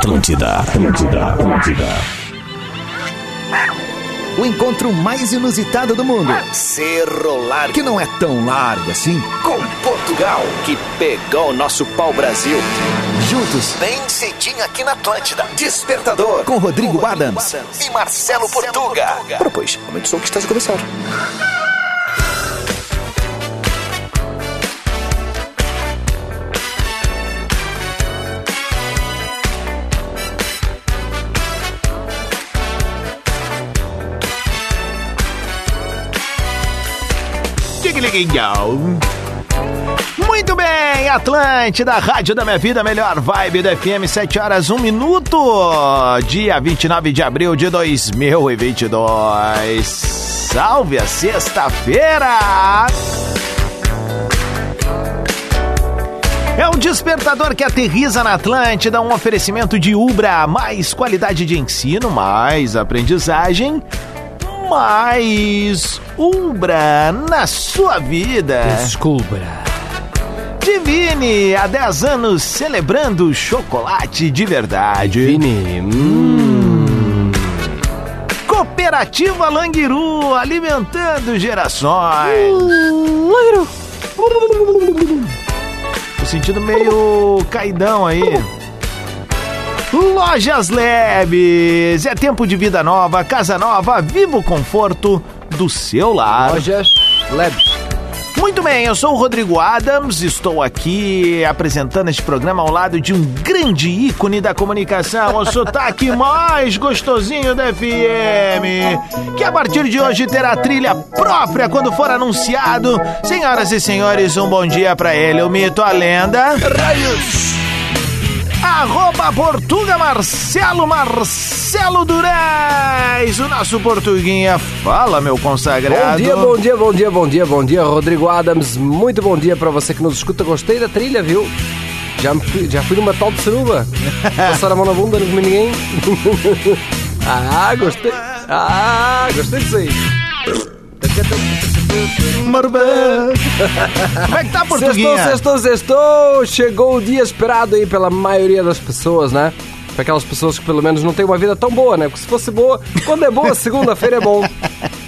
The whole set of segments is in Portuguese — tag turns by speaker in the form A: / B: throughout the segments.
A: Atlântida, Atlântida, Atlântida.
B: O encontro mais inusitado do mundo. Cerro Largo. Que não é tão largo assim.
C: Com Portugal, que pegou o nosso pau-brasil.
B: Juntos.
C: Bem cedinho aqui na Atlântida. Despertador.
B: Com Rodrigo Adams.
C: E Marcelo Portuga.
B: Ora, pois, aumente o som que está a começar. Muito bem, Atlântida, Rádio da Minha Vida, melhor vibe da FM, 7 horas 1 minuto, dia 29 de abril de 2022. Salve a sexta-feira! É um despertador que aterriza na Atlântida, um oferecimento de Ubra, mais qualidade de ensino, mais aprendizagem, mais Umbra na sua vida.
D: Descubra.
B: Divine, há 10 anos celebrando chocolate de verdade.
D: Vini. Hum.
B: Cooperativa Languiru, alimentando gerações.
D: Langiru.
B: Tô sentindo meio caidão aí. Lojas Leves, é tempo de vida nova, casa nova, viva o conforto do seu lar.
D: Lojas Labs.
B: Muito bem, eu sou o Rodrigo Adams, estou aqui apresentando este programa ao lado de um grande ícone da comunicação, o sotaque mais gostosinho da FM, que a partir de hoje terá trilha própria quando for anunciado. Senhoras e senhores, um bom dia pra ele, o mito, a lenda. Raios! Arroba Portuga Marcelo Marcelo Durais, o nosso Portuguinha. Fala, meu consagrado.
D: Bom dia, bom dia, bom dia, bom dia, bom dia, Rodrigo Adams. Muito bom dia pra você que nos escuta. Gostei da trilha, viu? Já, fui- já fui numa tal de suruba. Passar a mão na bunda, não comi ninguém. ah, gostei. Ah, gostei disso aí.
B: Marba. Como é que tá,
D: Sextou,
B: Portuguinha?
D: sextou, sextou. Chegou o dia esperado aí pela maioria das pessoas, né? Pra aquelas pessoas que pelo menos não têm uma vida tão boa, né? Porque se fosse boa, quando é boa, segunda-feira é bom.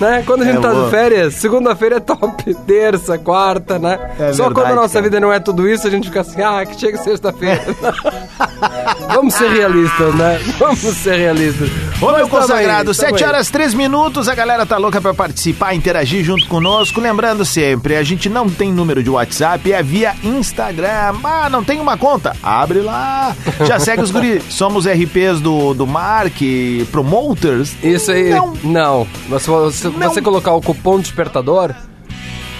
D: Né? Quando a gente
B: É
D: tá
B: boa.
D: de férias, segunda-feira é top. Terça, quarta, né?
B: É
D: Só quando
B: verdade,
D: a nossa
B: cara.
D: vida não é tudo isso, a gente fica assim, ah, que chega sexta-feira. Vamos ser realistas, né? Vamos ser realistas.
B: Ô, meu
D: Mas
B: consagrado,
D: aí, tamo
B: 7
D: aí.
B: horas 3 minutos, a galera tá louca pra participar, interagir junto conosco. Lembrando sempre, a gente não tem número de WhatsApp, é via Instagram. Ah, não tem uma conta? Abre lá. Já segue os guri. Somos RPs do, do Mark, promoters.
D: Isso aí,
B: Não.
D: não. Mas se você,
B: Não.
D: você colocar o cupom despertador,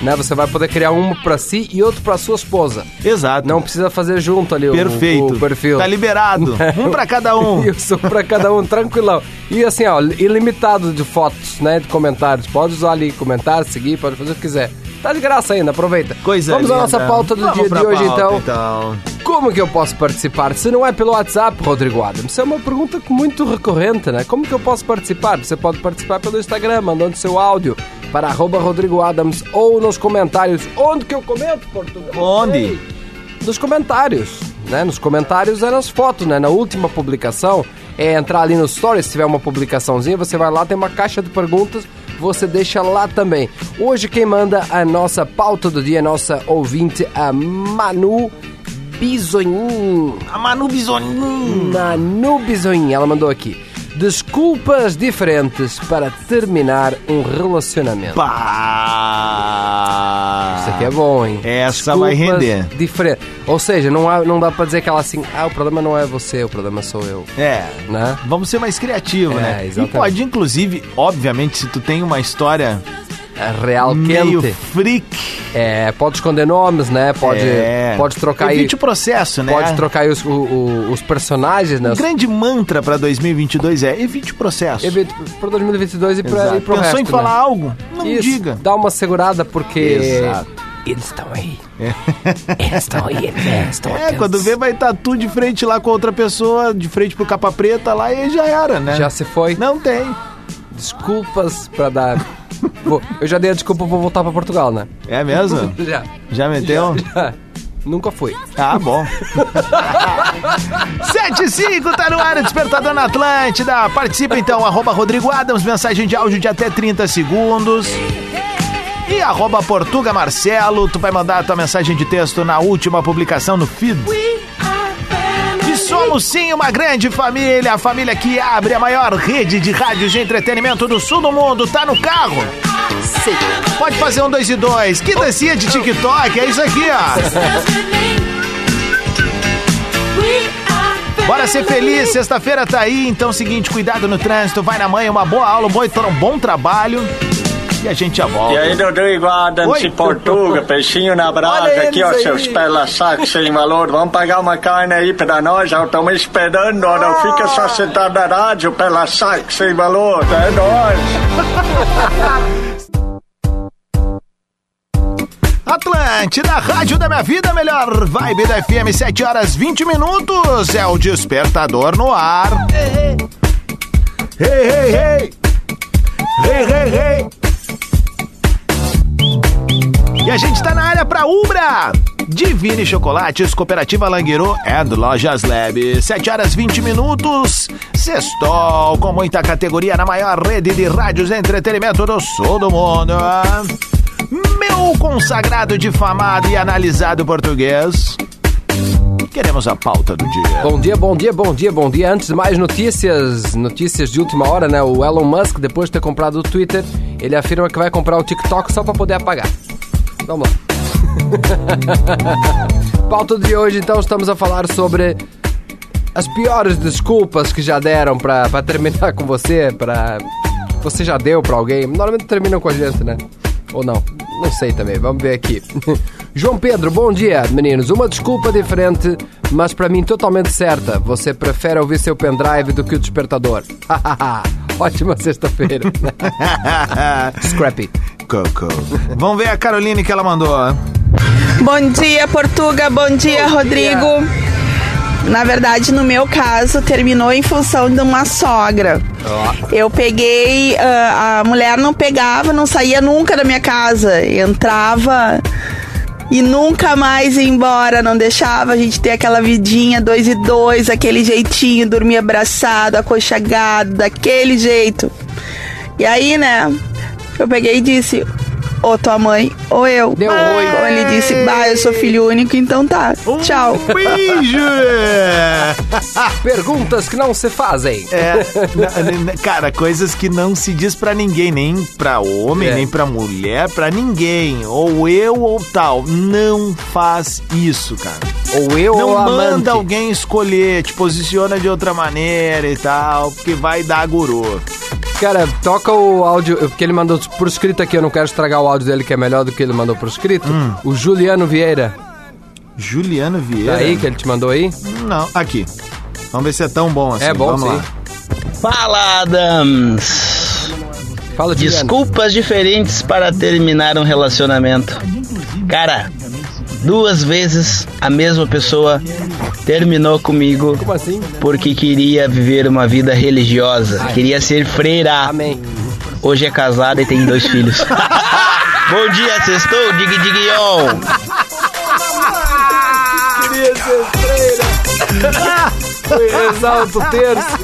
D: né, você vai poder criar um pra si e outro pra sua esposa.
B: Exato.
D: Não precisa fazer junto ali o-
B: Perfeito.
D: o, perfil.
B: Tá liberado. Um pra cada um.
D: Isso, pra cada um, tranquilão. E assim, ó, ilimitado de fotos, né, de comentários. Pode usar ali, comentar, seguir, pode fazer o que quiser. Tá de graça ainda, aproveita.
B: Coisa
D: Vamos à nossa pauta do
B: Vamos
D: dia de hoje,
B: pauta,
D: então.
B: então.
D: Como que eu posso participar? Se não é pelo WhatsApp, Rodrigo Adams, isso é uma pergunta muito recorrente, né? Como que eu posso participar? Você pode participar pelo Instagram, mandando seu áudio para arroba Rodrigo Adams ou nos comentários. Onde que eu comento, Portugal?
B: Onde?
D: Nos comentários, né? Nos comentários é nas fotos, né? Na última publicação, é entrar ali no Stories, se tiver uma publicaçãozinha, você vai lá, tem uma caixa de perguntas, você deixa lá também. Hoje quem manda a nossa pauta do dia, é a nossa ouvinte, a Manu Bisonin.
B: A Manu Bisoninho.
D: Manu Bisonin, ela mandou aqui. Desculpas diferentes para terminar um relacionamento.
B: Pá.
D: Isso aqui é bom, hein?
B: Essa vai render.
D: Diferente. Ou seja, não, há- não dá pra dizer que ela assim, ah, o problema não é você, o problema sou eu.
B: É.
D: Né?
B: Vamos ser mais criativos,
D: É,
B: né? E
D: exatamente.
B: pode, inclusive, obviamente, se tu tem uma história
D: real
B: meio
D: quente.
B: freak,
D: É, pode esconder nomes, né? Pode,
B: é,
D: pode trocar aí.
B: evite o processo, né?
D: Pode trocar aí os, o- o- os personagens, né?
B: O grande mantra pra 2022 é evite o processo.
D: Evite para 2022 e para
B: Exato.
D: e pro
B: Pensou
D: resto,
B: em falar
D: né?
B: algo? Não
D: Isso,
B: diga.
D: Dá uma segurada porque.
B: Exato.
D: Eles estão aí. Eles estão aí, eles estão
B: É, quando vê vai estar tu de frente lá com outra pessoa, de frente pro capa preta lá e já era, né?
D: Já se foi.
B: Não tem.
D: Desculpas pra dar. Vou- eu já dei a desculpa, vou voltar pra Portugal, né?
B: É mesmo?
D: Já.
B: Já meteu?
D: Já. Nunca fui.
B: Ah, bom. 7 e 5, tá no ar, o Despertador na Atlântida. Participa então, arroba Rodrigo Adams, mensagem de áudio de até 30 segundos. E arroba Portuga Marcelo, tu vai mandar a tua mensagem de texto na última publicação no feed. Somos sim uma grande família, a família que abre a maior rede de rádios de entretenimento do sul do mundo. Tá no carro?
D: Sim.
B: Pode fazer um dois e dois. Que dancinha de TikTok, é isso aqui, ó. Bora ser feliz, sexta-feira tá aí, então seguinte, cuidado no trânsito, vai na manhã, uma boa aula, um bom, um bom trabalho e a gente já volta.
E: E aí, Rodrigo Adams
B: Oi.
E: de Portuga, peixinho na brasa, aqui ó,
D: aí.
E: seus pela-sacos sem valor, vamos pagar uma carne aí pra nós, já estamos esperando, ó, não fica só sentado na rádio, pela-saco sem valor, é nóis.
B: Atlântida, rádio da minha vida, melhor vibe da FM, 7 horas 20 minutos, é o despertador no ar. Hey, hey, hey! Hey, hey, hey! E a gente tá na área pra Ubra! Divine Chocolates, Cooperativa Langueiro and Lojas Lab. 7 horas 20 minutos. Sextol, com muita categoria na maior rede de rádios de entretenimento do sul do mundo. Meu consagrado, difamado e analisado português. Queremos a pauta do dia.
D: Bom dia, bom dia, bom dia, bom dia. Antes de mais notícias, notícias de última hora, né? O Elon Musk, depois de ter comprado o Twitter, ele afirma que vai comprar o TikTok só pra poder apagar. Vamos lá. Pauta de hoje, então, estamos a falar sobre as piores desculpas que já deram pra, pra terminar com você, pra. Você já deu pra alguém. Normalmente terminam com a gente, né? Ou não? Não sei também, vamos ver aqui. João Pedro, bom dia, meninos. Uma desculpa diferente, mas pra mim totalmente certa. Você prefere ouvir seu pendrive do que o despertador. Ótima sexta-feira. Scrappy.
B: Coco. Vamos ver a Caroline que ela mandou.
F: Bom dia, Portuga. Bom dia, Rodrigo. Na verdade, no meu caso, terminou em função de uma sogra. Eu peguei, ah, a mulher não pegava, não saía nunca da minha casa. Entrava e nunca mais ia embora, não deixava a gente ter aquela vidinha dois e dois, aquele jeitinho, dormir abraçado, aconchegado, daquele jeito. E aí, né, eu peguei e disse, ou tua mãe, ou eu.
D: Deu oi.
F: Então ele disse, bah, eu sou filho único, então tá. Tchau.
B: Beijo!
D: Perguntas que não se fazem.
B: É, cara, coisas que não se diz pra ninguém, nem pra homem,
D: É.
B: nem pra mulher, pra ninguém. Ou eu ou tal. Não faz isso, cara.
D: Ou eu
B: Não
D: ou a amante.
B: manda alguém escolher, te posiciona de outra maneira e tal, porque vai dar guru.
D: Cara, toca o áudio, porque ele mandou por escrito aqui, eu não quero estragar o áudio dele, que é melhor do que ele mandou por escrito.
B: Hum.
D: O Juliano Vieira.
B: Juliano
D: Tá
B: Vieira.
D: aí que ele te mandou aí?
B: Não, aqui. Vamos ver se é tão bom assim.
D: É bom,
B: Vamos
D: sim.
B: lá.
G: Fala, Adams!
D: Fala, Juliano.
G: Desculpas diferentes para terminar um relacionamento. Cara, duas vezes a mesma pessoa terminou comigo
D: Como assim?
G: porque queria viver uma vida religiosa, queria ser freira.
D: Amém.
G: Hoje é casada e tem dois filhos. Bom dia, sextou, dig dig on.
D: Exalto terço.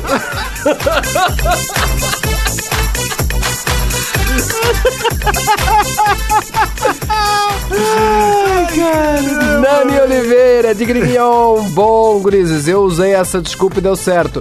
D: Nani Oliveira, de Grignon. Bom, gurizes, eu usei essa desculpa e deu certo.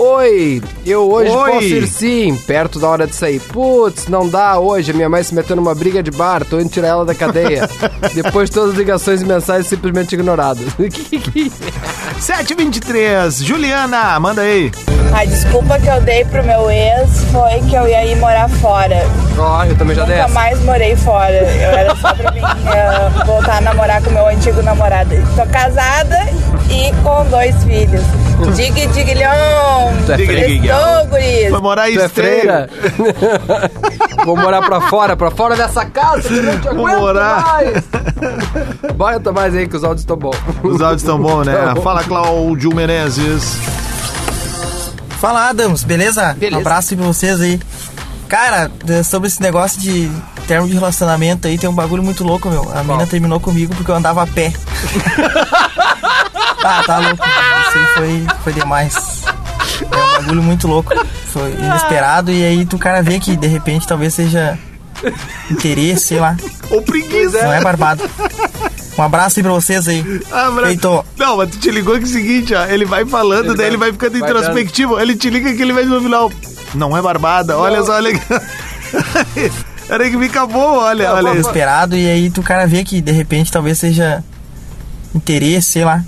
D: Oi, eu hoje
B: Oi.
D: posso ir sim, perto da hora de sair. Putz, não dá hoje, a minha mãe se meteu numa briga de bar, tô indo tirar ela da cadeia. Depois todas as ligações e mensagens simplesmente ignoradas.
B: 723, Juliana, manda aí.
H: A desculpa que eu dei pro meu ex foi que eu ia ir morar fora.
D: Ó, eu também já dei
H: Nunca mais morei fora. Eu era só pra mim eh, voltar a namorar com meu antigo namorado. Tô casada e com dois filhos. Dig, diglhão.
D: Tu é freira?
H: Guris.
B: Morar em
D: Tu é freira? Vou morar pra fora, pra fora dessa casa, que não te
B: Vou
D: aguento
B: morar.
D: mais. Bota mais aí que os áudios estão bons.
B: Os áudios estão bons, né?
D: Bom.
B: Fala, Cláudio Menezes.
I: Fala, Adams, beleza?
D: Beleza.
I: Um abraço aí pra vocês aí. Cara, sobre esse negócio de termo de relacionamento aí tem um bagulho muito louco, meu. A mina terminou comigo porque eu andava a pé. ah, tá louco. Aí foi, foi demais. É um bagulho muito louco. Foi inesperado e aí tu cara vê que de repente talvez seja interesse, sei lá.
B: Ou preguiça.
I: Não é barbado. Um abraço aí pra vocês aí.
B: Abraço.
I: Feito.
B: Não, mas tu te ligou que é o seguinte, ó. Ele vai falando,
D: Ele
B: daí
D: vai-
B: ele vai ficando
D: vai
B: introspectivo. Ele te liga que ele vai no final. Não é barbada, olha só, olha. Era que fica bom, olha, olha isso.
I: Inesperado e aí tu cara vê que de repente talvez seja interesse, sei lá.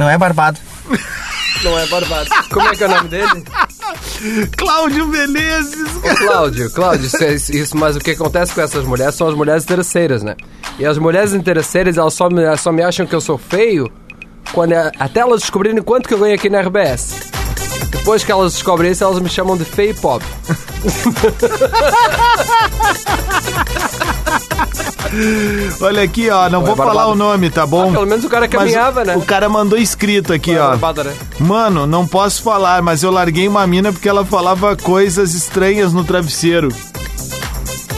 I: Não é barbado.
D: Não é barbado. Como é que é o nome dele?
B: Cláudio Menezes.
D: Ô, Cláudio, Cláudio, isso, é- isso, mas o que acontece com essas mulheres são as mulheres interesseiras, né? E as mulheres interesseiras, elas só me, elas só me acham que eu sou feio quando é- até elas descobrirem quanto que eu ganho aqui na RBS. Depois que elas descobrem isso, elas me chamam de feio e pobre.
B: Olha aqui, ó, não, vou
D: é
B: falar
D: barbado.
B: o nome, tá bom?
D: Ah, pelo menos o cara
B: Mas
D: caminhava,
B: o,
D: né?
B: O cara mandou escrito aqui, ó.
D: Barbada, né?
B: Mano, não posso falar, mas eu larguei uma mina porque ela falava coisas estranhas no travesseiro.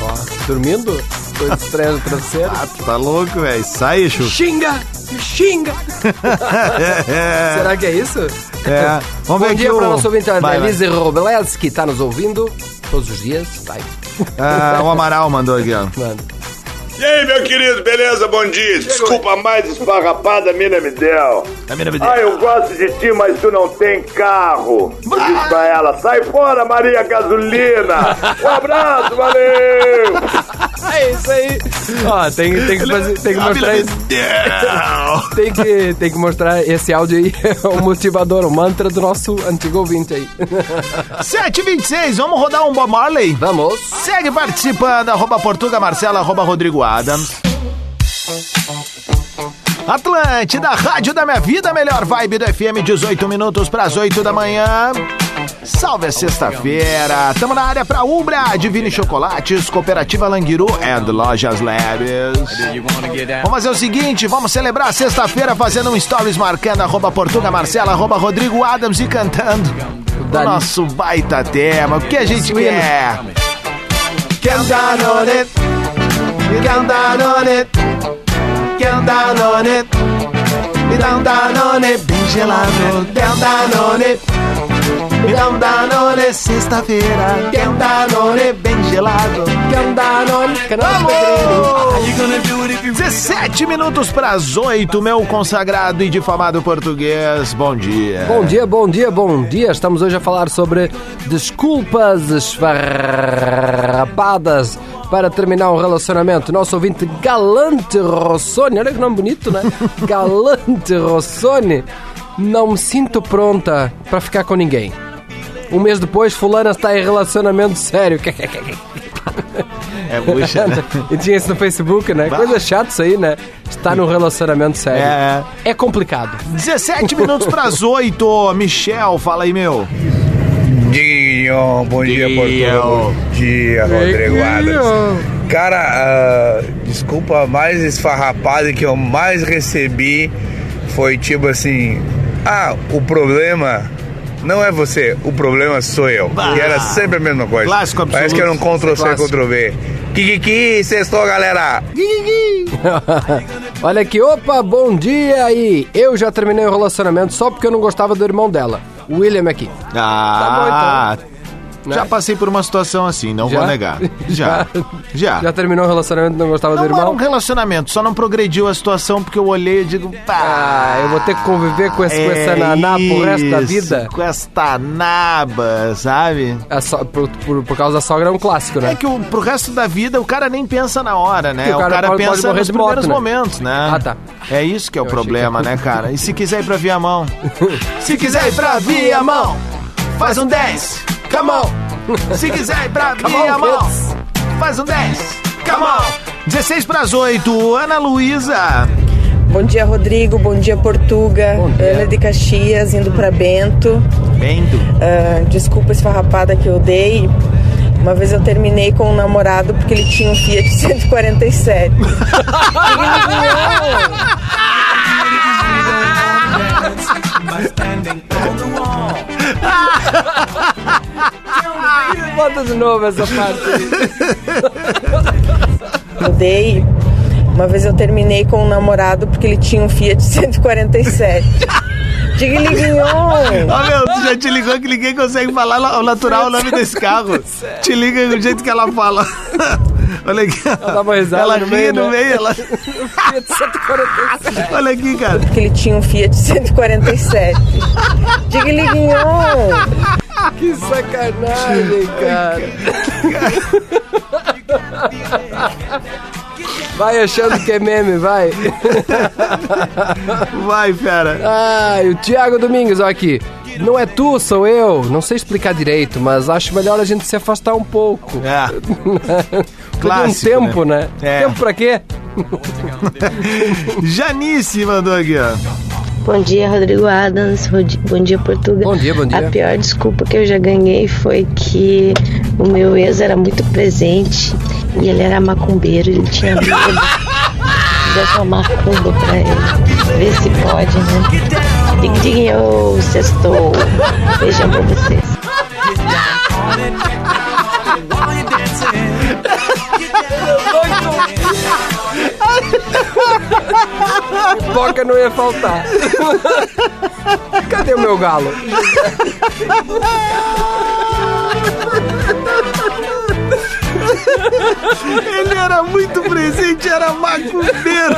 D: Ó, dormindo? Coisa estranha no travesseiro.
B: Ah, tá louco, velho. Sai, Chu.
D: Xinga! Xinga! Será que é isso?
B: É. Vamos
D: Bom
B: ver aqui
D: dia para o nosso ouvinte, a. Elise Robles, que está nos ouvindo todos os dias. Vai,
B: Ah, o Amaral mandou aqui, ó.
D: mano.
A: E aí, meu querido, beleza? Bom dia. Desculpa mais esfarrapada, a mina.
B: A me deu.
A: Ah, eu gosto de ti, mas tu não tem carro. Eu disse pra ela, sai fora, Maria Gasolina. Um abraço, valeu.
D: É isso aí. Ó, tem, tem que, fazer, tem que
B: A
D: mostrar isso. Tem que, tem que mostrar esse áudio aí, o motivador, o mantra do nosso antigo ouvinte aí.
B: 7h26, vamos rodar um Bob Marley?
D: Vamos.
B: Segue participando, arroba Portuga Marcela, arroba Rodrigo Adams. Atlântida, rádio da minha vida, melhor vibe do FM, 18 minutos para as 8 da manhã. Salve a sexta-feira, tamo na área pra Ubra, Divine Chocolates, Cooperativa Languiru and Lojas Leves. Vamos fazer o seguinte, vamos celebrar a sexta-feira fazendo um stories marcando arroba Portuga Marcela, arroba Rodrigo Adams e cantando o nosso baita tema, o que a gente quer. Can down on it. Can down on it. Can down on it. Me down down on it. Bem gelado. Can down on it. Down on it. Sexta-feira. Down on it. Bem gelado.
D: Down on, canal pedreiro.
B: 17 minutos para as 8, meu consagrado e difamado português. Bom dia.
D: Bom dia, bom dia, bom dia. Estamos hoje a falar sobre desculpas esfarrapadas para terminar um relacionamento. Nosso ouvinte Galante Rossoni, olha que nome bonito, né? Galante Rossoni. Não me sinto pronta para ficar com ninguém. Um mês depois, fulana está em relacionamento sério.
B: É bucha, né?
D: e tinha isso no Facebook, né? Coisa chata isso aí, né? Está num relacionamento sério.
B: É.
D: É complicado.
B: 17 minutos para as 8. Michel, fala aí, meu.
J: Diguinho, bom dia. Portugal. Bom dia, Rodrigo Adams. Cara, ah, desculpa, mais esfarrapada que eu mais recebi foi tipo assim: Ah, o problema não é você, o problema sou eu.
B: Bah.
J: E era sempre a mesma coisa.
B: Clássico absoluto.
J: Parece que era um Ctrl-C. Ctrl-V. Kikiki, sextou, galera.
D: Olha aqui, opa, bom dia aí. Eu já terminei o relacionamento só porque eu não gostava do irmão dela. O William aqui.
B: Ah,
D: Né?
B: já passei por uma situação assim, não vou negar. Já. Já.
D: Já terminou o relacionamento não gostava do
B: Não era
D: irmão?
B: um relacionamento, só não progrediu a situação porque eu olhei e digo, pá.
D: Ah, eu vou ter que conviver com, esse, com essa naná pro resto da
B: isso,
D: vida.
B: Com esta naba, sabe?
D: A so- por, por, por causa da sogra é um clássico, né?
B: É que o, pro resto da vida o cara nem pensa na hora, né?
D: O
B: O
D: cara
B: cara,
D: pode- pode
B: pensa
D: morrer
B: nos
D: moto,
B: primeiros
D: né?
B: momentos, né?
D: Ah, tá.
B: É isso que é o
D: Eu
B: problema, né, cara? E se quiser ir pra Viamão? se quiser ir pra Viamão, faz um 10, come on! Se quiser ir pra Viamão,
D: kids.
B: faz um 10, come on! 16 pras 8, Ana Luísa.
H: Bom dia, Rodrigo. Bom dia, Portuga.
D: Bom dia.
H: Ana de Caxias, indo pra Bento.
B: Bento.
H: Ah, desculpa esfarrapada que eu dei. Uma vez eu terminei com um namorado porque ele tinha um Fiat 147.
D: Bota de novo essa parte
H: mudei, uma vez eu terminei com um namorado porque ele tinha um Fiat 147. Diga liguinhon.
B: Ó, meu, tu já te ligou que ninguém consegue falar ao natural o nome desse carro. Te liga do jeito que ela fala. Olha aqui.
D: Ela dá uma risada
B: Ela
D: no meio,
B: no
D: né?
B: meio, ela...
D: Fiat 147.
B: Olha aqui, cara.
H: Porque ele tinha um Fiat 147. Diga liguinhon.
D: Que sacanagem, cara. Vai achando que é meme, vai.
B: Vai, fera.
D: Ai, o Thiago Domingues, ó aqui. Não é tu, sou eu. Não sei explicar direito, mas acho melhor a gente se afastar um pouco.
B: É.
D: De um
B: Clássico,
D: tempo, né?
B: É.
D: Tempo pra quê?
B: Janice mandou aqui, ó.
K: Bom dia, Rodrigo Adams. Bom dia, Portugal.
D: Bom dia, bom dia.
K: A pior desculpa que eu já ganhei foi que o meu ex era muito presente e ele era macumbeiro ele tinha medo. Fizesse uma macumba pra ele. Vê se pode, né? Dig, dig, eu sextou. Beijão pra vocês.
D: Boca não ia faltar. Cadê o meu galo?
B: Ele era muito presente, era macumbeiro.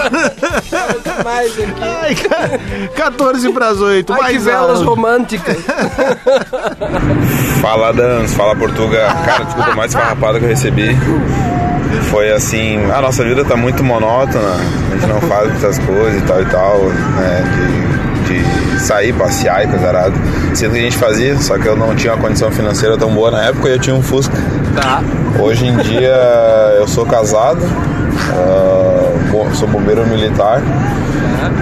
D: Mais aqui.
B: Ai, cara, 14 pras 8.
D: Ai, que
B: mais
D: velas românticas.
L: Fala Dans, fala Portuga. Cara, desculpa, mais farrapada que eu recebi. Foi assim, a nossa vida tá muito monótona, a gente não faz muitas coisas e tal e tal, né? De, de sair, passear e coisa arada. Sendo que a gente fazia, só que eu não tinha uma condição financeira tão boa na época e eu tinha um Fusca.
D: Tá.
L: Hoje em dia eu sou casado, bo- sou bombeiro militar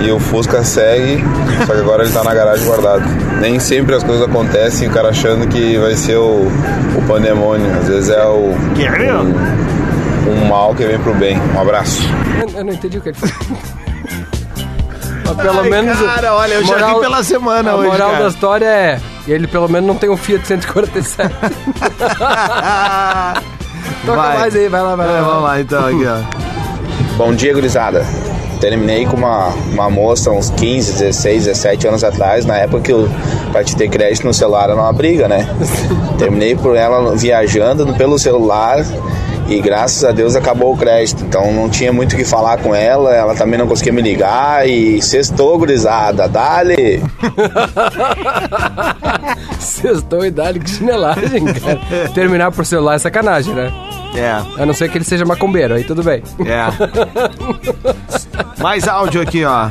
L: e o Fusca segue, só que agora ele tá na garagem guardado. Nem sempre as coisas acontecem, o cara achando que vai ser o, o pandemônio. Às vezes é o. Um, um mal que vem pro bem. Um abraço.
D: Eu, eu não entendi o que ele falou. Mas pelo
B: Ai,
D: menos.
B: cara, olha, eu já ri pela semana
D: a
B: hoje,
D: moral
B: cara.
D: da história é. Ele pelo menos não tem um Fiat 147. Toca
B: Vai.
D: mais aí, vai lá, vai lá.
B: É, vamos lá então, aqui, ó.
M: Bom dia, gurizada. Terminei com uma, uma moça uns 15, 16, 17 anos atrás, na época que eu, pra te ter crédito no celular era uma briga, né? Terminei por ela viajando pelo celular e graças a Deus acabou o crédito. Então não tinha muito o que falar com ela, ela também não conseguia me ligar e sextou, gurizada. Dale!
D: Sextou e dá que chinelagem, cara. Terminar por celular é sacanagem, né?
B: É.
D: A não ser que ele seja macumbeiro, aí tudo bem.
B: É. Mais áudio aqui, ó.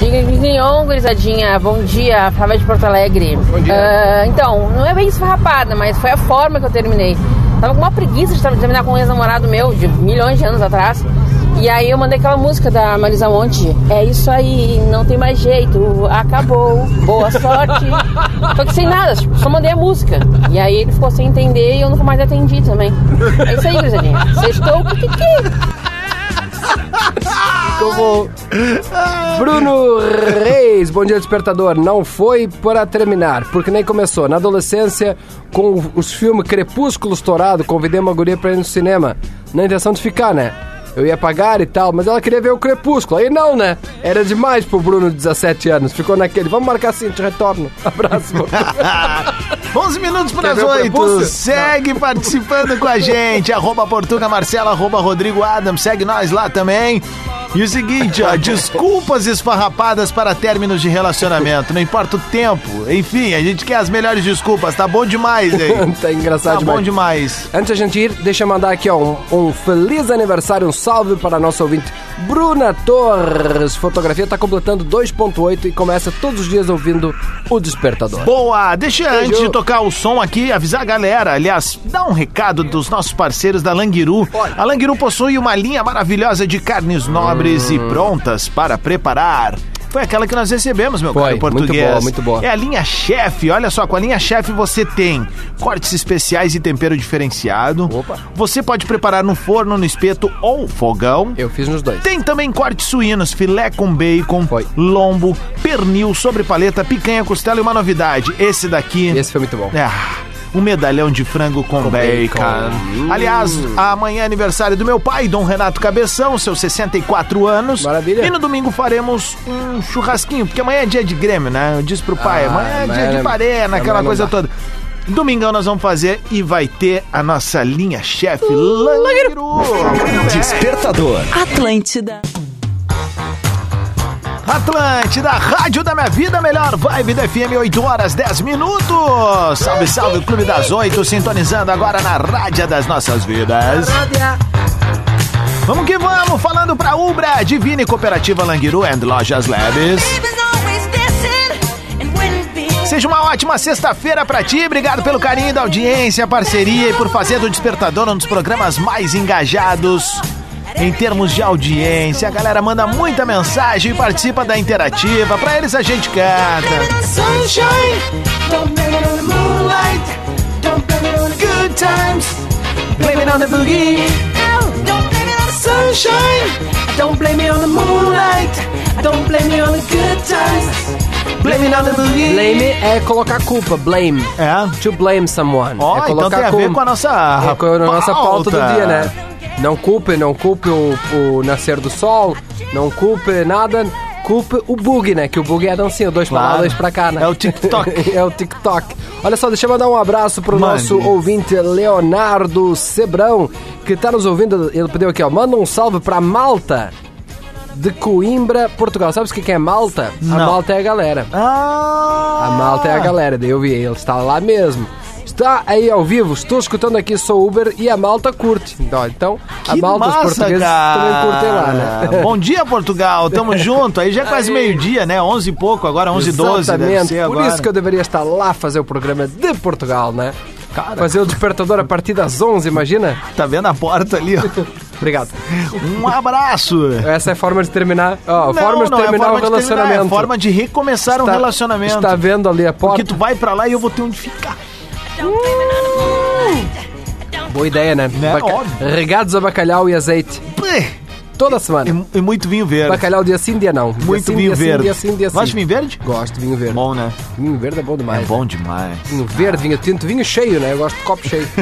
N: Mignon, gurizadinha, bom dia, Flávia de Porto Alegre. Bom dia. então, não é bem esfarrapada, mas foi a forma que eu terminei. Tava com uma preguiça de terminar com um ex-namorado meu, de milhões de anos atrás. E aí eu mandei aquela música da Marisa Monte. É isso aí, não tem mais jeito, acabou, boa sorte. Só que sem nada, tipo, só mandei a música. E aí ele ficou sem entender e eu nunca mais atendi também. É isso aí, gurizadinha. Sextou, kikiki.
D: Como Bruno Reis, bom dia despertador. Não foi para terminar, porque nem começou. Na adolescência, com os filmes Crepúsculo estourado, convidei uma guria pra ir no cinema. Na intenção de ficar, né? Eu ia pagar e tal, mas ela queria ver o Crepúsculo. Aí não, né? Era demais pro Bruno de 17 anos. Ficou naquele. Vamos marcar assim, te retorno. Abraço.
B: 11 minutos para as
D: ver o
B: 8.
D: prepúcio?
B: Segue participando com a gente. Arroba Portuga Marcela, arroba Rodrigo Adams. Segue nós lá também. E o seguinte, ó, desculpas esfarrapadas para términos de relacionamento. Não importa o tempo. Enfim, a gente quer as melhores desculpas. Tá bom demais aí.
D: tá engraçado
B: Tá
D: demais.
B: bom demais.
D: Antes da gente ir, deixa eu mandar aqui ó, um, um feliz aniversário, um salve para a nossa ouvinte Bruna Torres. Fotografia tá completando 2.8 e começa todos os dias ouvindo o Despertador.
B: Boa! Deixa
D: Beijo.
B: antes de tocar o som aqui, avisar a galera. Aliás, dá um recado dos nossos parceiros da Languiru. A Languiru possui uma linha maravilhosa de carnes nobres
D: Hum.
B: e prontas para preparar. Foi aquela que nós recebemos, meu
D: Foi,
B: caro
D: muito
B: português.
D: boa, muito boa.
B: É a linha chefe. Olha só, com a linha chefe você tem cortes especiais e tempero diferenciado. Você pode preparar no forno, no espeto ou fogão.
D: Eu fiz nos dois.
B: Tem também cortes suínos, filé com bacon, lombo, pernil, sobre paleta, picanha, costela e uma novidade. Esse daqui.
D: Esse foi muito bom.
B: É, um medalhão de frango com, bacon. Aliás, amanhã é aniversário do meu pai, Dom Renato Cabeção, seus 64 anos.
D: Maravilha.
B: E no domingo faremos um churrasquinho, porque amanhã é dia de Grêmio, né? Eu disse pro pai,
D: Ah,
B: amanhã é dia de
D: não-
B: parena, aquela coisa
D: dá.
B: toda. Domingão nós vamos fazer e vai ter a nossa linha chefe Langiru.
C: Despertador.
F: Atlântida.
B: Atlântida, Rádio da Minha Vida, melhor vibe da FM, 8 horas 10 minutos. Salve, salve, Clube das 8, sintonizando agora na Rádio das Nossas Vidas. Vamos que vamos, falando pra Ubra, Divine Cooperativa Languiru and Lojas Leves. Seja uma ótima sexta-feira pra ti, obrigado pelo carinho da audiência, parceria e por fazer do Despertador um dos programas mais engajados em termos de audiência. A galera manda muita mensagem e participa da interativa, pra eles a gente canta.
O: Sunshine, don't blame on the moonlight. Don't blame on the good times. Blame the boogie. Blame
D: é colocar culpa, blame.
B: É.
D: To blame someone.
B: Ó,
D: é
B: então tem a ver com a nossa
D: É com a nossa pauta do dia, né? Não culpe, não culpe o, o nascer do sol, não culpe nada, culpe o bug, né? Que o bug é a dancinha, dois pra lá,
B: Claro.
D: dois pra cá, né?
B: É o TikTok.
D: é o TikTok. Olha só, deixa eu mandar um abraço pro
B: Mande.
D: nosso ouvinte Leonardo Sebrão, que tá nos ouvindo. Ele pediu aqui, ó, manda um salve pra Malta. De Coimbra, Portugal. Sabe o que que é Malta? A
B: Não.
D: Malta é a galera.
B: Ah!
D: A Malta é a galera, daí eu vi, ele está lá mesmo. Está aí ao vivo, estou escutando aqui, sou Uber e a Malta curte. Então, então a
B: Que
D: Malta, os
B: massa,
D: portugueses
B: cara.
D: também curtem lá, né?
B: Bom dia, Portugal. Tamo junto. Aí já é quase meio-dia, né? 11 e pouco, agora 11 e 12 deve
D: Exatamente, por
B: agora.
D: isso que eu deveria estar lá fazer o programa de Portugal, né? Fazer o despertador a partir das 11, imagina?
B: Tá vendo a porta ali, ó?
D: Obrigado.
B: Um abraço.
D: Essa é a forma de terminar. Ó,
B: Não,
D: forma de
B: não é
D: terminar
B: forma
D: o
B: de terminar,
D: relacionamento.
B: é forma de recomeçar um
D: Está-
B: relacionamento.
D: Está vendo ali a porta?
B: Porque tu vai pra lá e eu vou ter onde ficar.
D: Boa ideia, né? Baca-
B: Óbvio.
D: Regados a bacalhau e azeite. Toda semana.
B: E, muito vinho verde.
D: Bacalhau dia sim, dia não. Dia
B: Muito
D: sim,
B: vinho
D: dia sim,
B: verde.
D: dia sim, dia sim.
B: Gosta de vinho verde?
D: Gosto de vinho verde.
B: Bom, né?
D: Vinho verde é bom demais.
B: É bom demais.
D: Vinho verde, vinho tinto, vinho cheio, né? Eu gosto de copo cheio.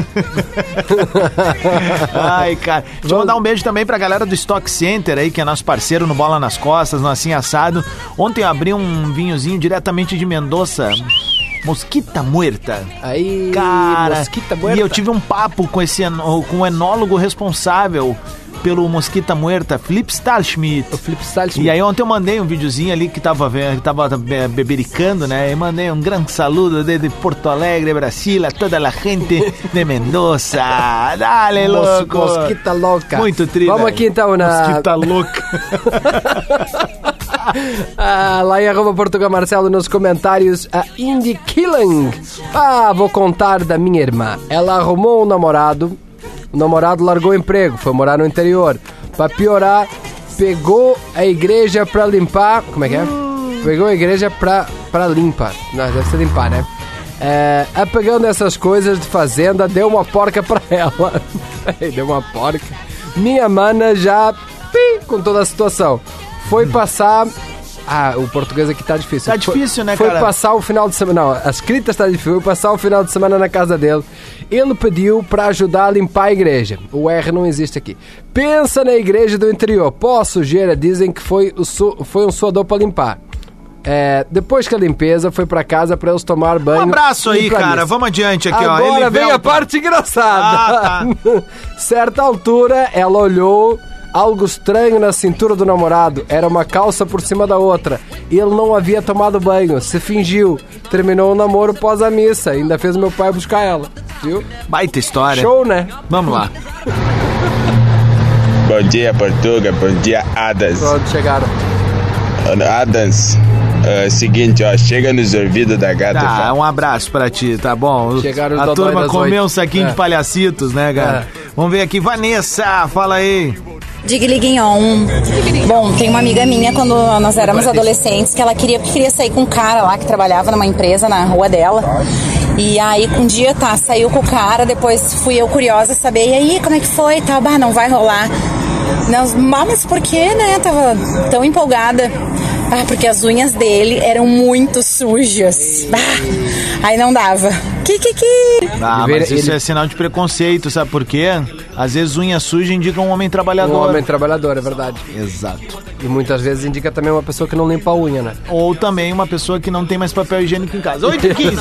B: Ai, cara. Deixa eu mandar um beijo também pra galera do Stock Center aí, que é nosso parceiro no Bola nas Costas, no Assim Assado. Ontem eu abri um vinhozinho diretamente de Mendoza. Mosquita Muerta.
D: Aí,
B: Cara,
D: Mosquita Muerta.
B: e eu tive um papo com esse com o enólogo responsável pelo Mosquita Muerta, Flip Stahlschmidt.
D: O Flip Stahlschmidt.
B: E aí ontem eu mandei um videozinho ali que tava, que tava be- bebericando, né? E mandei um grande saludo desde Porto Alegre, Brasil, a toda a gente de Mendoza. Dale,
D: Mos-
B: louco.
D: Mosquita louca.
B: Muito tri,
D: Vamos aqui então na.
B: Mosquita louca.
D: Ah, lá em arroba Portugal Marcelo nos comentários a Indy Killing. Ah, vou contar da minha irmã. Ela arrumou um namorado. O namorado largou o emprego, foi morar no interior. Pra piorar, pegou a igreja pra limpar. Como é que é? Pegou a igreja pra, pra limpar. Não, deve ser limpar, né? É, apegando essas coisas de fazenda, deu uma porca pra ela. deu uma porca. Minha mana já pi, com toda a situação. Foi passar. Ah, o português aqui tá difícil.
B: Tá difícil, né,
D: Foi
B: cara?
D: passar o final de semana. Não, a escrita está difícil. Foi passar o final de semana na casa dele. Ele pediu para ajudar a limpar a igreja. O R não existe aqui. Pensa na igreja do interior. Pó, sujeira, dizem que foi, o foi um suador para limpar. É, depois que a limpeza foi para casa para eles tomar banho.
B: Um abraço aí, cara. Vamos adiante aqui, ó.
D: Agora vem a parte engraçada.
B: Ah,
D: Certa altura, ela olhou algo estranho na cintura do namorado. Era uma calça por cima da outra. Ele não havia tomado banho, se fingiu. Terminou o namoro pós a missa. Ainda fez meu pai buscar ela. Viu?
B: Baita história.
D: Show, né?
B: Vamos lá.
P: Bom dia, Portuga. Bom dia, Adas.
D: Pronto, chegaram.
P: Adams, é, seguinte, ó, chega nos ouvidos da gata. e
B: Tá,
P: fala,
B: um abraço pra ti, tá bom?
D: Chegaram os
B: a turma comeu um saquinho
D: É.
B: de palhacitos, né, cara? Vamos ver aqui. Vanessa, fala aí.
Q: Diga Liguinhon. Bom, tem uma amiga minha quando nós éramos adolescentes que ela queria, queria sair com um cara lá que trabalhava numa empresa na rua dela. E aí um dia tá, saiu com o cara, depois fui eu curiosa saber, e aí, como é que foi? Tá, bah, não vai rolar. "Ah, mas por que, né? Tava tão empolgada. Ah, porque as unhas dele eram muito sujas. Bah, aí não dava. Que, que, que?
B: Ah, mas isso
D: ele-
B: é sinal de preconceito, sabe por quê? Às vezes unha suja indica um homem
D: Um
B: trabalhador.
D: homem trabalhador, é verdade.
B: Exato.
D: E muitas vezes indica também uma pessoa que não limpa a unha, né?
B: Ou também uma pessoa que não tem mais papel higiênico em casa. 8 e 15.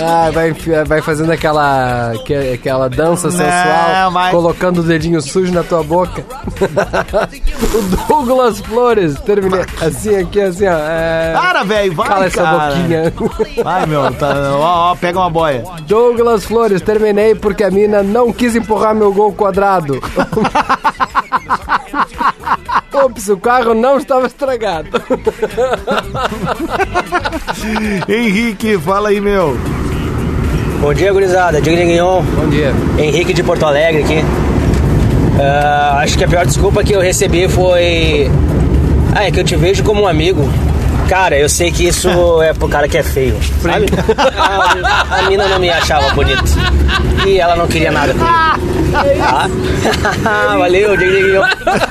D: Ah, vai, vai fazendo aquela, que- aquela dança sensual,
B: vai.
D: colocando o dedinho sujo na tua boca. o Douglas Flores, terminei assim aqui, assim, ó. É...
B: Para, velho, vai,
D: Cala essa
B: cara.
D: boquinha.
B: Vai, meu, tá, ó, ó, pega uma boia.
D: Douglas Flores, terminei porque a mina não quis empurrar meu gol quadrado. Ops, o carro não estava estragado.
B: Henrique, fala aí, meu.
R: Bom dia, gurizada. Diga Guignon.
D: Bom dia.
R: Henrique de Porto Alegre aqui. Ah, acho que a pior desculpa que eu recebi foi. Ah, é que eu te vejo como um amigo. Cara, eu sei que isso é pro cara que é feio, sabe? A, a mina não me achava bonito. E ela não queria nada comigo. Tá? Valeu, Guignon.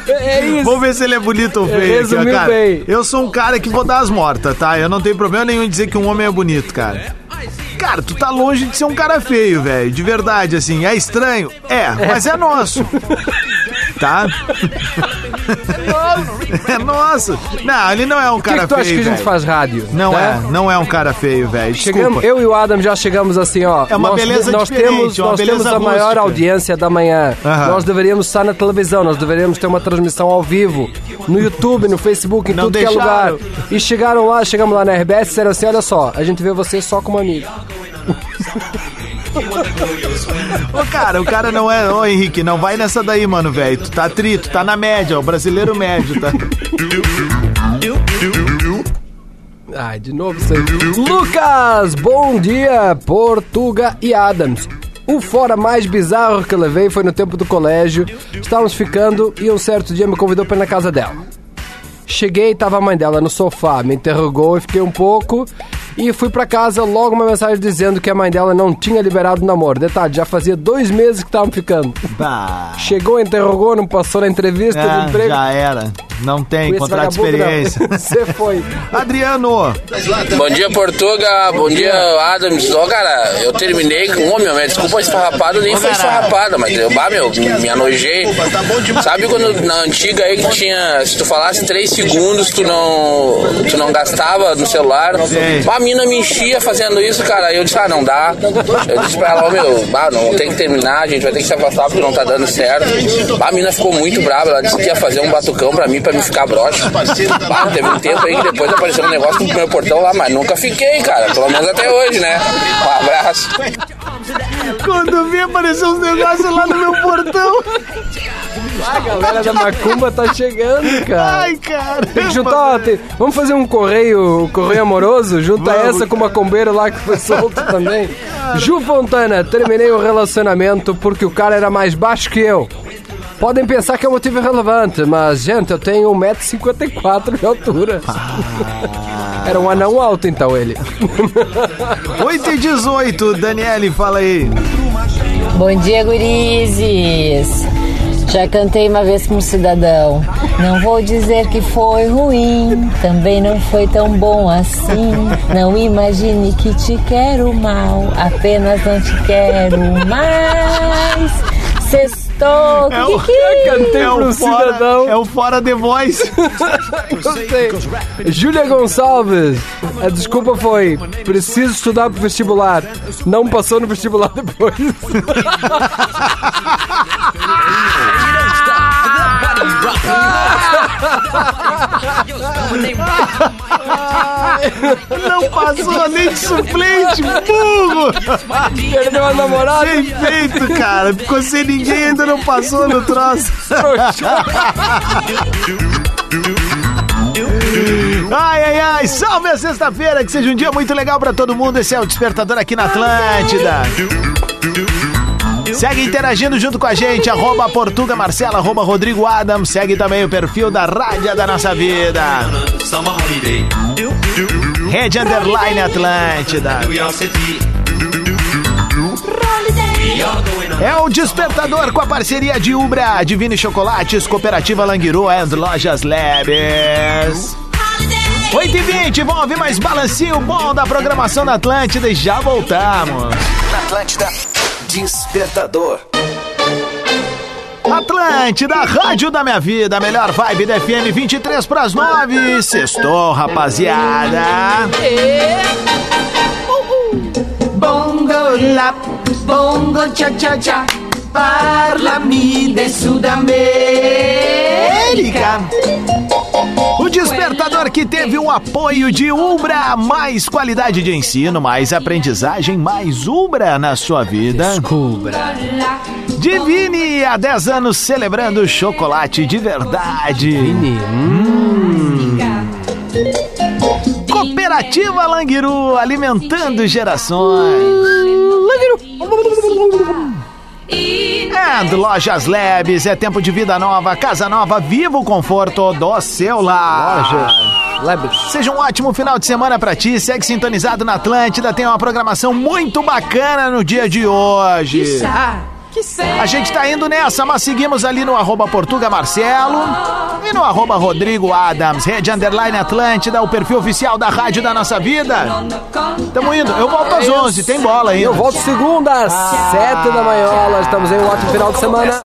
D: É isso.
B: Vamos ver se ele é bonito ou feio. aqui, ó,
D: Resumiu
B: cara.
D: bem.
B: Eu sou um cara que vou dar as mortas, tá? Eu não tenho problema nenhum em dizer que um homem é bonito, cara. Cara, tu tá longe de ser um cara feio, velho. De verdade, assim. É estranho? É, mas é nosso. Tá? É nosso. Não, ele não é um
D: Por que,
B: cara
D: que tu acha
B: feio,
D: que a gente
B: velho.
D: faz rádio?
B: Não
D: né?
B: é, não é um cara feio, velho.
D: Chegamos, eu e o Adam já chegamos assim, ó.
B: É uma
D: nós,
B: beleza
D: nós temos,
B: uma
D: nós
B: beleza
D: temos a maior audiência da manhã.
B: Aham.
D: Nós deveríamos estar na televisão, nós deveríamos ter uma transmissão ao vivo, no YouTube, no Facebook, em
B: Não
D: tudo que é lugar.
B: deixaram.
D: E chegaram lá, chegamos lá na RBS e disseram assim: olha só, a gente vê você só como amigo.
B: Ô, cara, o cara não é. Ô, Henrique, não vai nessa daí, mano, velho. Tu tá tri, tu tá na média, o brasileiro médio, tá?
D: Ai, de novo isso aí. Lucas, bom dia, Portuga e Adams. O fora mais bizarro que eu levei foi no tempo do colégio. Estávamos ficando e um certo dia me convidou para ir na casa dela. Cheguei, tava a mãe dela no sofá, me interrogou e fiquei um pouco. E fui pra casa, logo uma mensagem dizendo que a mãe dela não tinha liberado o namoro. Detalhe, já fazia dois meses que estavam ficando.
B: Bah.
D: Chegou, interrogou, não passou na entrevista de
B: Ah,
D: emprego.
B: já era. Não tem contrato de experiência.
D: Você foi.
B: Adriano.
S: Bom dia, Portuga. Bom dia, Adams. Ó, cara, eu terminei com. Ô, meu, minha desculpa esfarrapada nem foi esfarrapada, mas eu, bah, meu, me anojei. Sabe quando na antiga aí que tinha. Se tu falasse três segundos, tu não. Tu não gastava no celular. Bah, mina me enchia fazendo isso, cara. Eu disse, ah, não dá. Eu disse pra ela, ó, meu, bah, não tem que terminar, a gente vai ter que se afastar porque não tá dando certo. A mina ficou muito brava. Ela disse que ia fazer um batucão pra mim, pra me ficar broxa. Bah, teve um tempo aí que depois apareceu um negócio no meu portão lá, mas nunca fiquei, cara. Pelo menos até hoje, né? Um abraço.
B: Quando vi aparecer uns negócios lá no meu portão.
D: A galera da Macumba tá chegando, cara.
B: Ai, cara.
D: Tem que juntar, ó, tem- vamos fazer um correio, um correio amoroso? Junta
B: Vamos.
D: essa com uma combeira lá que foi solto também. Ju Fontana, terminei o relacionamento porque o cara era mais baixo que eu. Podem pensar que é um motivo irrelevante, mas, gente, eu tenho 1,54m de altura. Era um anão alto, então, ele.
B: 8 e 18, Daniele, fala aí.
T: Bom dia, gurizes. Já cantei uma vez com um cidadão. Não vou dizer que foi ruim, também não foi tão bom assim. Não imagine que te quero mal, apenas não te quero mais. Sextou,
B: É o, é o fora,
D: cidadão.
B: É o fora The Voice.
D: Gostei. Júlia Gonçalves, a desculpa foi: preciso estudar pro vestibular. Não passou no vestibular depois.
B: Não passou nem de suplente, burro!
D: Perdeu a namorada.
B: Bem feito, cara. Ficou sem ninguém ainda não passou no troço. Ai, ai, ai, salve a sexta-feira, que seja um dia muito legal pra todo mundo. Esse é o Despertador aqui na Atlântida. Segue interagindo junto com a gente, arroba Portuga Marcela, arroba Rodrigo Adams. Segue também o perfil da Rádio da Nossa Vida. Rede Underline Atlântida. É o Despertador com a parceria de Ubra, Divine Chocolates, Cooperativa Languiru and Lojas Labs. 8 e 20 vamos ouvir mais balancinho bom da programação da Atlântida e já voltamos.
C: Na Atlântida, Despertador.
B: Atlântida, rádio da minha vida, melhor vibe da FM 23 pras 9. Sextou, rapaziada.
O: Bongo la, bongo cha cha cha, parlami de Sudamérica.
B: Teve o apoio de Umbra, mais qualidade de ensino, mais aprendizagem, mais Umbra na sua vida.
D: Descubra.
B: Divine, há 10 anos celebrando chocolate de verdade. Hum. Cooperativa Languiru, alimentando gerações. And Lojas Labs, é tempo de vida nova, casa nova, viva o conforto do seu lar.
D: Lojas.
B: Seja um ótimo final de semana pra ti, segue sintonizado na Atlântida, tem uma programação muito bacana no dia de hoje. A gente tá indo nessa, mas seguimos ali no arroba Portuga Marcelo e no arroba Rodrigo Adams, Rede Underline Atlântida, o perfil oficial da rádio da nossa vida. Tamo indo, eu volto às 11, tem bola ainda.
D: Eu volto segunda às 7 da manhã. Estamos em um ótimo final de semana.